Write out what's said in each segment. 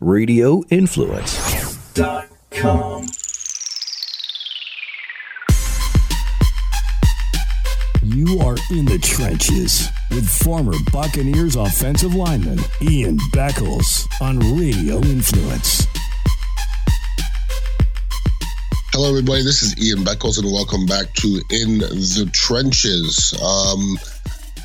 radioinfluence.com. You are in the trenches with former Buccaneers offensive lineman Ian Beckles on Radio Influence. Hello, everybody. This is Ian Beckles, and welcome back to In the Trenches. Um,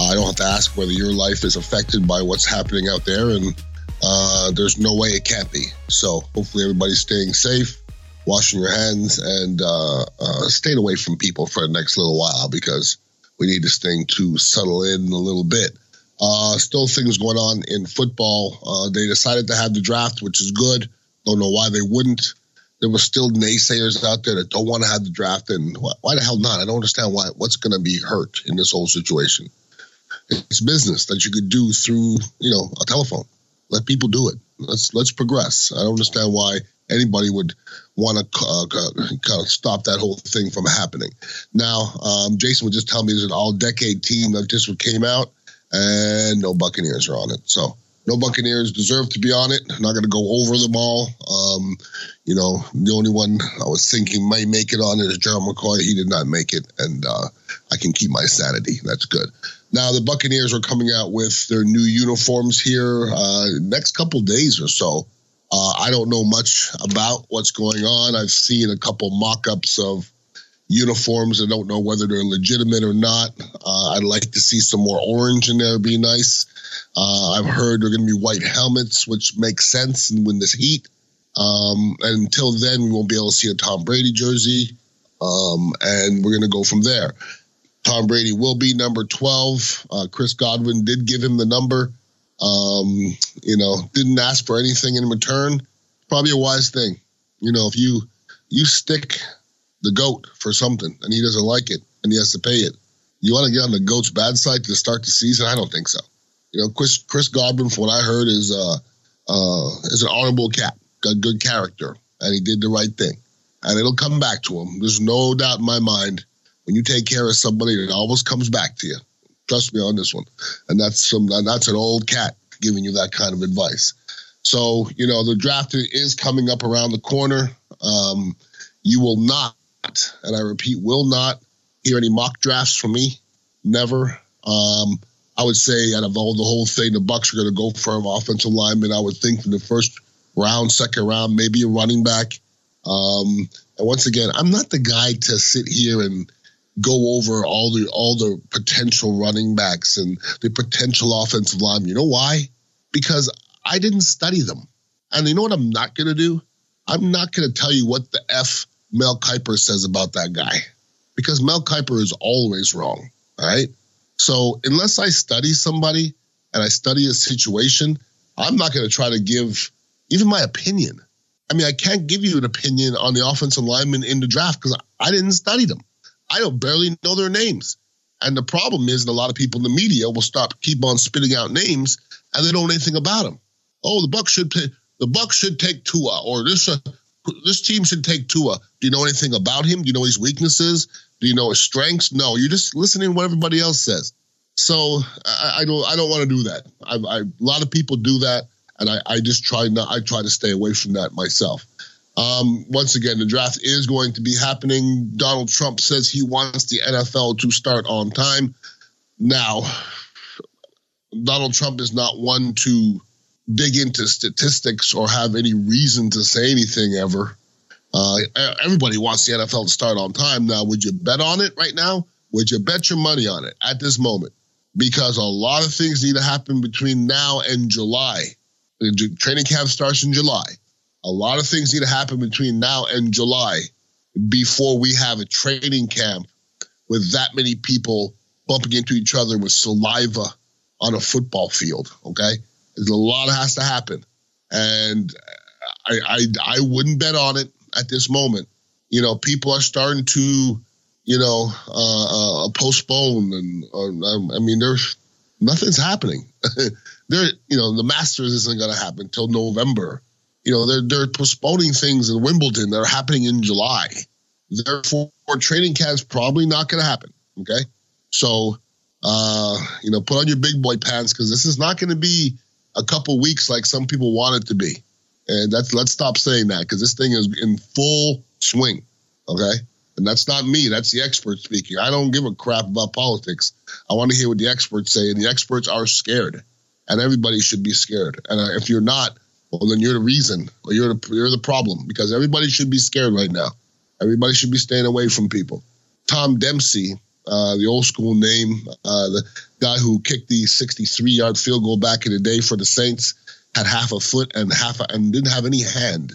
I don't have to ask whether your life is affected by what's happening out there, and uh, there's no way it can't be. So, hopefully, everybody's staying safe, washing your hands, and uh, uh, staying away from people for the next little while because we need this thing to settle in a little bit. Uh, still, things going on in football. Uh, they decided to have the draft, which is good. Don't know why they wouldn't there were still naysayers out there that don't want to have the draft, and why, why the hell not? I don't understand why. What's going to be hurt in this whole situation? It's business that you could do through, you know, a telephone. Let people do it. Let's let's progress. I don't understand why anybody would want to uh, kind of stop that whole thing from happening. Now, um, Jason would just tell me there's an all-decade team that just came out, and no Buccaneers are on it. So no Buccaneers deserve to be on it. I'm not going to go over them all. Um, you know, the only one I was thinking might make it on is Gerald McCoy. He did not make it, and uh, I can keep my sanity. That's good. Now the Buccaneers are coming out with their new uniforms here uh, next couple days or so. Uh, I don't know much about what's going on. I've seen a couple mock-ups of uniforms. I don't know whether they're legitimate or not. Uh, I'd like to see some more orange in there. It'd be nice. Uh, I've heard they're going to be white helmets, which makes sense in when this heat. Um, and until then, we won't be able to see a Tom Brady jersey. Um, and we're going to go from there. Tom Brady will be number 12. Uh, Chris Godwin did give him the number. Um, you know, didn't ask for anything in return. Probably a wise thing. You know, if you you stick the goat for something and he doesn't like it and he has to pay it, you want to get on the goat's bad side to start the season? I don't think so. You know, Chris Chris Godwin, from what I heard, is uh, uh, is an honorable cat, got good character, and he did the right thing, and it'll come back to him. There's no doubt in my mind. When you take care of somebody, it always comes back to you. Trust me on this one, and that's some that's an old cat giving you that kind of advice. So you know the draft is coming up around the corner. Um, you will not, and I repeat, will not hear any mock drafts from me. Never. Um, I would say out of all the whole thing, the Bucks are going to go for an offensive lineman. I would think from the first round, second round, maybe a running back. Um, and once again, I'm not the guy to sit here and go over all the all the potential running backs and the potential offensive line. You know why? Because I didn't study them. And you know what I'm not going to do? I'm not going to tell you what the F Mel Kiper says about that guy because Mel Kiper is always wrong. All right. So unless I study somebody and I study a situation, I'm not going to try to give even my opinion. I mean, I can't give you an opinion on the offensive lineman in the draft because I didn't study them. I don't barely know their names. And the problem is a lot of people in the media will stop, keep on spitting out names, and they don't know anything about them. Oh, the Bucks should pay, the Bucks should take Tua, or this uh, this team should take Tua. Do you know anything about him? Do you know his weaknesses? Do you know his strengths? No, you're just listening to what everybody else says. So I, I don't I don't want to do that. I, I, a lot of people do that, and I, I just try not I try to stay away from that myself. Um, once again, the draft is going to be happening. Donald Trump says he wants the NFL to start on time. Now, Donald Trump is not one to dig into statistics or have any reason to say anything ever. Uh, everybody wants the NFL to start on time. Now, would you bet on it right now? Would you bet your money on it at this moment? Because a lot of things need to happen between now and July. The training camp starts in July. A lot of things need to happen between now and July before we have a training camp with that many people bumping into each other with saliva on a football field. Okay, there's a lot has to happen, and I, I I wouldn't bet on it at this moment. You know, people are starting to, you know, uh, uh, postpone, and uh, I mean, there's nothing's happening. there, you know, the Masters isn't going to happen until November. You know, they're they're postponing things in Wimbledon that are happening in July. Therefore, training camp's probably not going to happen. Okay, so uh, you know, put on your big boy pants because this is not going to be a couple weeks like some people want it to be And that's let's stop saying that because this thing is in full swing. Okay. And that's not me. That's the expert speaking. I don't give a crap about politics. I want to hear what the experts say. And the experts are scared. And everybody should be scared. And uh, if you're not, well, then you're the reason or you're the, you're the problem because everybody should be scared right now. Everybody should be staying away from people. Tom Dempsey, uh, the old school name, uh, the guy who kicked the 63 yard field goal back in the day for the Saints, had half a foot and half a, and didn't have any hand.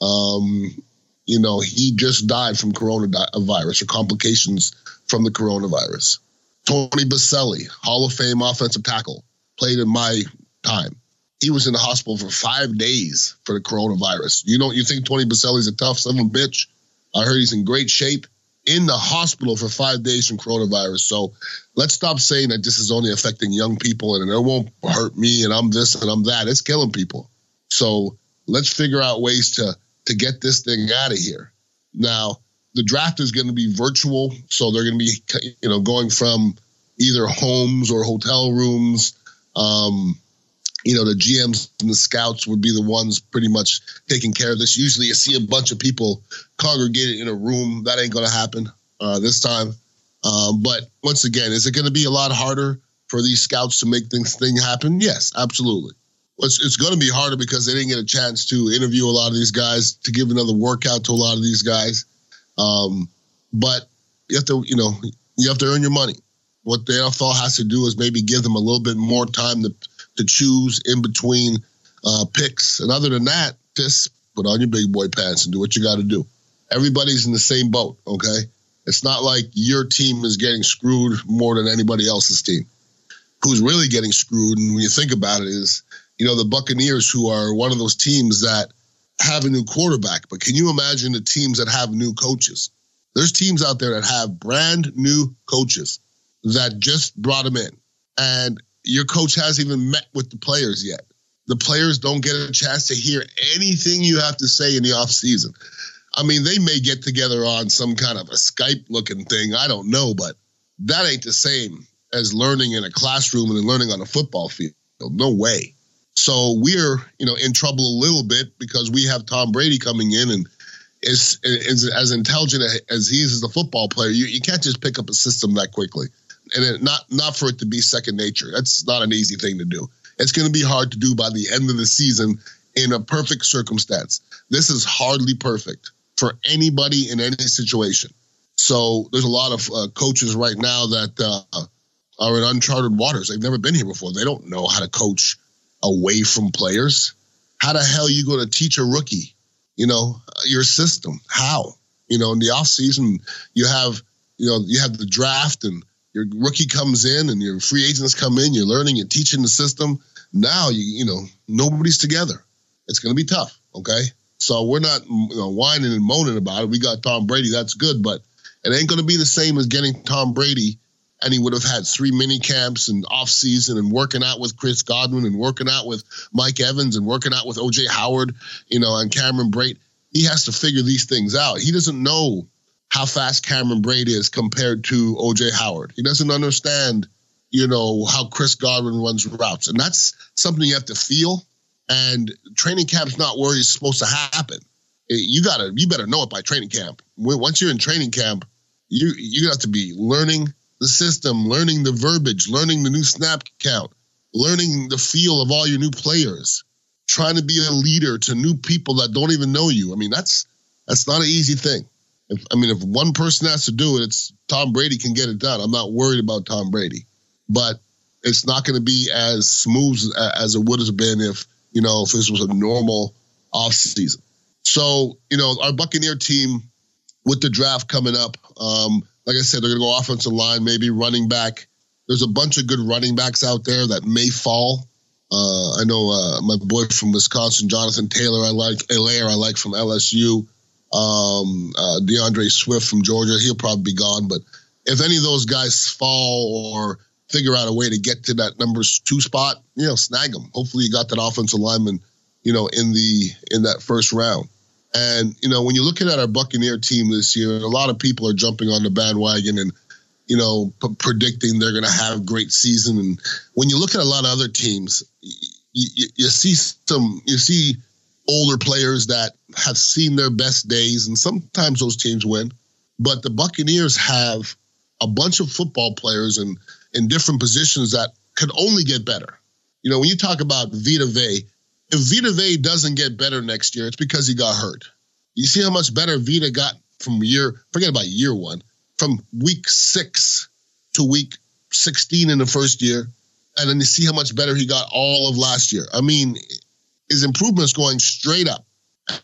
Um, you know, he just died from coronavirus or complications from the coronavirus. Tony Boselli, Hall of Fame offensive tackle, played in my time. He was in the hospital for five days for the coronavirus. You know, you think Tony Boselli's a tough son of a bitch? I heard he's in great shape in the hospital for five days from coronavirus. So let's stop saying that this is only affecting young people and it won't hurt me and I'm this and I'm that. It's killing people. So let's figure out ways to to get this thing out of here. Now, the draft is going to be virtual, so they're going to be you know going from either homes or hotel rooms. Um, you know, the GMs and the scouts would be the ones pretty much taking care of this. Usually, you see a bunch of people congregated in a room. That ain't going to happen uh, this time. Um, but once again, is it going to be a lot harder for these scouts to make things thing happen? Yes, absolutely. It's, it's going to be harder because they didn't get a chance to interview a lot of these guys, to give another workout to a lot of these guys. Um, but you have to, you know, you have to earn your money. What the NFL has to do is maybe give them a little bit more time to to choose in between uh, picks. And other than that, just put on your big boy pants and do what you got to do. Everybody's in the same boat, okay? It's not like your team is getting screwed more than anybody else's team. Who's really getting screwed, and when you think about it, is you know the Buccaneers, who are one of those teams that have a new quarterback. But can you imagine the teams that have new coaches? There's teams out there that have brand new coaches that just brought them in, and your coach hasn't even met with the players yet. The players don't get a chance to hear anything you have to say in the off season. I mean, they may get together on some kind of a Skype looking thing. I don't know, but that ain't the same as learning in a classroom and learning on a football field. No way. So we're, you know, in trouble a little bit because we have Tom Brady coming in and is, is as intelligent as he is as a football player. You, you can't just pick up a system that quickly and it, not not for it to be second nature. That's not an easy thing to do. It's going to be hard to do by the end of the season in a perfect circumstance. This is hardly perfect for anybody in any situation. So there's a lot of uh, coaches right now that uh, are in uncharted waters. They've never been here before. They don't know how to coach away from players. How the hell are you going to teach a rookie, you know, your system? How? You know, in the off season, you have, you know, you have the draft and your rookie comes in and your free agents come in, you're learning, you're teaching the system. Now you you know nobody's together. It's going to be tough. Okay, so we're not you know, whining and moaning about it. We got Tom Brady, that's good, but it ain't going to be the same as getting Tom Brady. And he would have had three mini camps and off season and working out with Chris Godwin and working out with Mike Evans and working out with OJ Howard, you know, and Cameron Brate. He has to figure these things out. He doesn't know how fast Cameron Brate is compared to OJ Howard. He doesn't understand, you know, how Chris Godwin runs routes. And that's something you have to feel. And training camp's not where it's supposed to happen. You gotta, you better know it by training camp. Once you're in training camp, you you have to be learning the system, learning the verbiage, learning the new snap count, learning the feel of all your new players, trying to be a leader to new people that don't even know you. I mean, that's that's not an easy thing. If, I mean, if one person has to do it, it's Tom Brady can get it done. I'm not worried about Tom Brady, but it's not going to be as smooth as it would have been if you know if this was a normal off season. So you know, our Buccaneer team with the draft coming up, um, like I said, they're going to go offensive line, maybe running back. There's a bunch of good running backs out there that may fall. Uh, I know uh, my boy from Wisconsin, Jonathan Taylor, I like. Helaire, I like from LSU. Um, uh, D'Andre Swift from Georgia, he'll probably be gone. But if any of those guys fall or figure out a way to get to that number two spot, you know, snag them. Hopefully, you got that offensive lineman, you know, in the in that first round. And you know, when you're looking at our Buccaneer team this year, a lot of people are jumping on the bandwagon and you know p- predicting they're going to have a great season. And when you look at a lot of other teams, you, you, you see some, you see older players that have seen their best days, and sometimes those teams win. But the Buccaneers have a bunch of football players in, in different positions that could only get better. You know, when you talk about Vita Vea, if Vita Vea doesn't get better next year, it's because he got hurt. You see how much better Vita got from year, forget about year one, from week six to week 16 in the first year. And then you see how much better he got all of last year. I mean, his improvement's going straight up.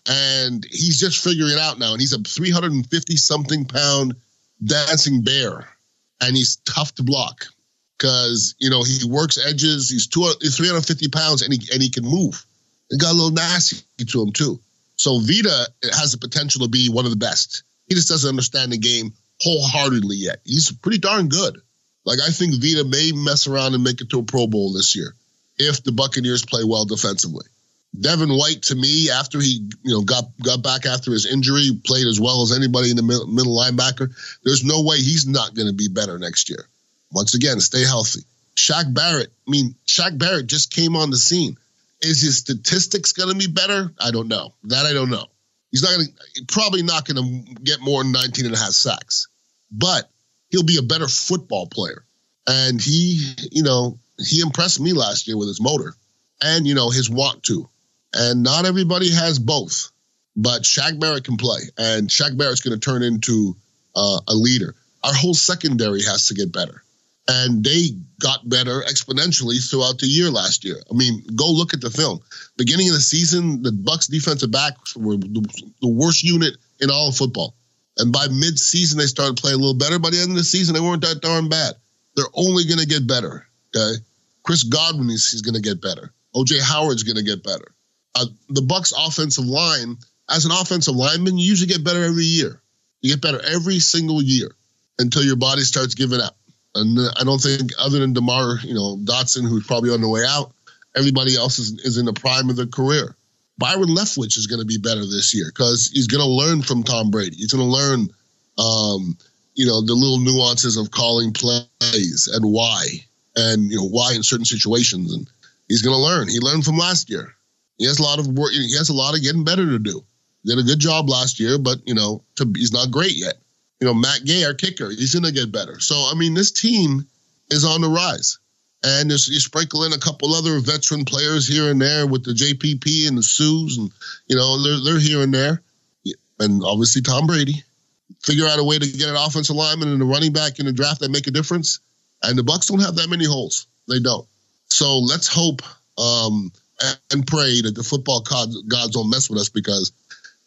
And he's just figuring it out now. And he's a 350 something pound dancing bear. And he's tough to block because, you know, he works edges. He's 350 pounds and he, and he can move. He got a little nasty to him, too. So Vita has the potential to be one of the best. He just doesn't understand the game wholeheartedly yet. He's pretty darn good. Like I think Vita may mess around and make it to a Pro Bowl this year if the Buccaneers play well defensively. Devin White, to me, after he you know got got back after his injury, played as well as anybody in the middle, middle linebacker. There's no way he's not going to be better next year. Once again, stay healthy. Shaq Barrett. I mean, Shaq Barrett just came on the scene. Is his statistics going to be better? I don't know. That I don't know. He's not going to, probably not going to get more than 19 and a half sacks, but he'll be a better football player. And he, you know, he impressed me last year with his motor and, you know, his want to. And not everybody has both, but Shaq Barrett can play, and Shaq Barrett's going to turn into uh, a leader. Our whole secondary has to get better and they got better exponentially throughout the year last year. I mean, go look at the film. Beginning of the season, the Bucks defensive backs were the, worst unit in all of football. And by mid-season, they started playing a little better. By the end of the season, they weren't that darn bad. They're only going to get better. Okay, Chris Godwin is he's going to get better. OJ Howard's going to get better. Uh, the Bucks offensive line, as an offensive lineman, you usually get better every year. You get better every single year until your body starts giving up. And I don't think, other than Demar, you know, Dotson, who's probably on the way out, everybody else is, is in the prime of their career. Byron Leftwich is going to be better this year because he's going to learn from Tom Brady. He's going to learn, um, you know, the little nuances of calling plays and why, and you know why in certain situations. And he's going to learn. He learned from last year. He has a lot of work. He has a lot of getting better to do. He did a good job last year, but you know, to, he's not great yet you know, Matt Gay, our kicker, he's to get better. So, I mean, this team is on the rise. And you sprinkle in a couple other veteran players here and there with the JPP and the Suhs, and, you know, they're, they're here and there. And obviously, Tom Brady. Figure out a way to get an offensive lineman and a running back in the draft that make a difference. And the Bucks don't have that many holes. They don't. So let's hope um, and pray that the football gods don't mess with us because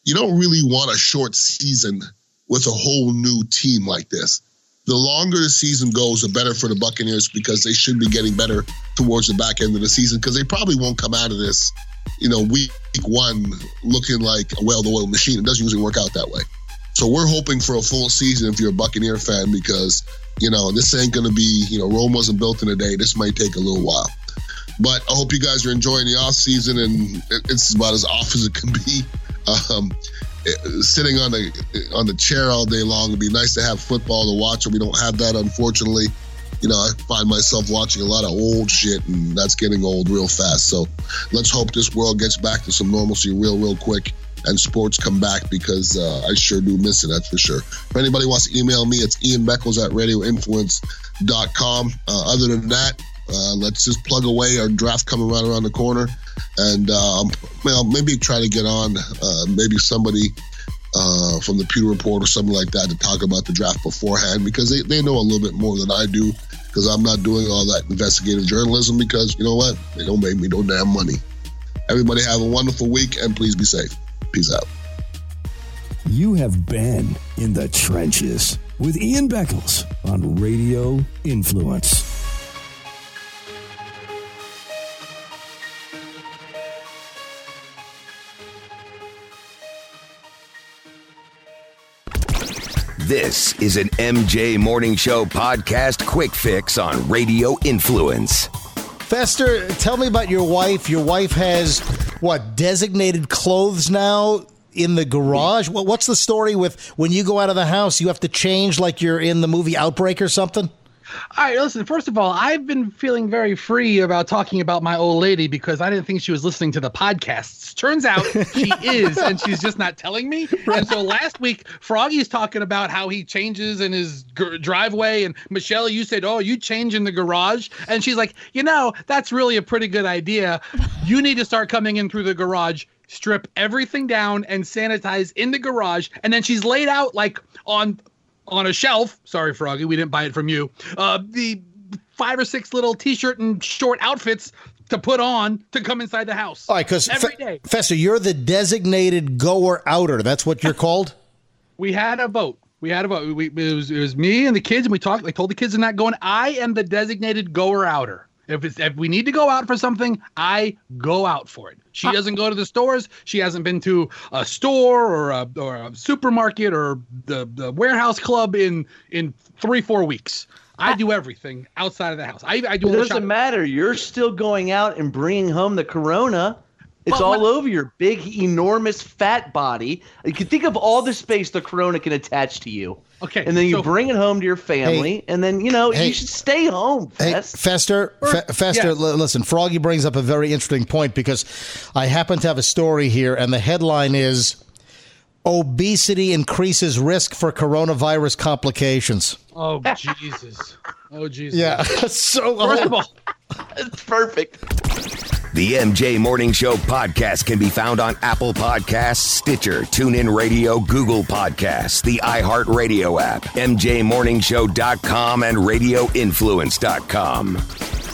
you don't really want a short season – with a whole new team like this. The longer the season goes, the better for the Buccaneers because they should be getting better towards the back end of the season because they probably won't come out of this, you know, week one looking like a well-oiled machine. It doesn't usually work out that way. So we're hoping for a full season if you're a Buccaneer fan because, you know, this ain't going to be, you know, Rome wasn't built in a day. This might take a little while. But I hope you guys are enjoying the off season, and it's about as off as it can be. Um, sitting on the on the chair all day long. It'd be nice to have football to watch, and we don't have that, unfortunately. You know, I find myself watching a lot of old shit, and that's getting old real fast. So let's hope this world gets back to some normalcy real, real quick, and sports come back because uh, I sure do miss it. That's for sure. If anybody wants to email me, it's Ian Beckles at RadioInfluence.com. Uh, other than that, uh, let's just plug away. Our draft coming right around the corner, and um, well, maybe try to get on. Uh, maybe somebody uh, from the Pewter Report or something like that to talk about the draft beforehand because they, they know a little bit more than I do because I'm not doing all that investigative journalism because you know what? They don't make me no damn money. Everybody have a wonderful week and please be safe. Peace out. You have been in the trenches with Ian Beckles on Radio Influence. This is an MJ Morning Show podcast quick fix on Radio Influence. Fester, tell me about your wife. Your wife has what designated clothes now in the garage. What's the story with when you go out of the house? You have to change like you're in the movie Outbreak or something. All right, listen. First of all, I've been feeling very free about talking about my old lady because I didn't think she was listening to the podcasts. Turns out she is, and she's just not telling me. And so last week, Froggy's talking about how he changes in his g- driveway, and Michelle, you said, "Oh, you change in the garage," and she's like, "You know, that's really a pretty good idea. You need to start coming in through the garage." Strip everything down and sanitize in the garage, and then she's laid out like on on a shelf. Sorry, Froggy, we didn't buy it from you. Uh, the five or six little t-shirt and short outfits to put on to come inside the house. All right, because every Fester, you're the designated goer outer. That's what you're called. we had a vote. We had a vote. We, it was it was me and the kids, and we talked. I told the kids they're not going. I am the designated goer outer. If it's if we need to go out for something, I go out for it. She doesn't go to the stores. She hasn't been to a store or a or a supermarket or the, the warehouse club in in three four weeks. I do everything outside of the house. I, I do. It doesn't shopping. matter. You're still going out and bringing home the corona. It's But all when- over your big, enormous, fat body. You can think of all the space the corona can attach to you. Okay, And then you so- bring it home to your family, and then you know Hey. you should stay home. Hey, Fest. Fester, Fe- Fester, yes. li- listen, Froggy brings up a very interesting point because I happen to have a story here, and the headline is Obesity increases risk for coronavirus complications. Oh Jesus! Oh Jesus! Yeah. so, First of all, It's perfect. The MJ Morning Show podcast can be found on Apple Podcasts, Stitcher, TuneIn Radio, Google Podcasts, the iHeartRadio app, MJMorningshow.com, and RadioInfluence.com.